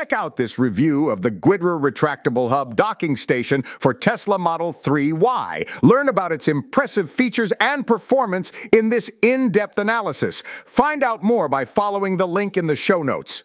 Check out this review of the Gwydre Retractable Hub docking station for Tesla Model 3Y. Learn about its impressive features and performance in this in-depth analysis. Find out more by following the link in the show notes.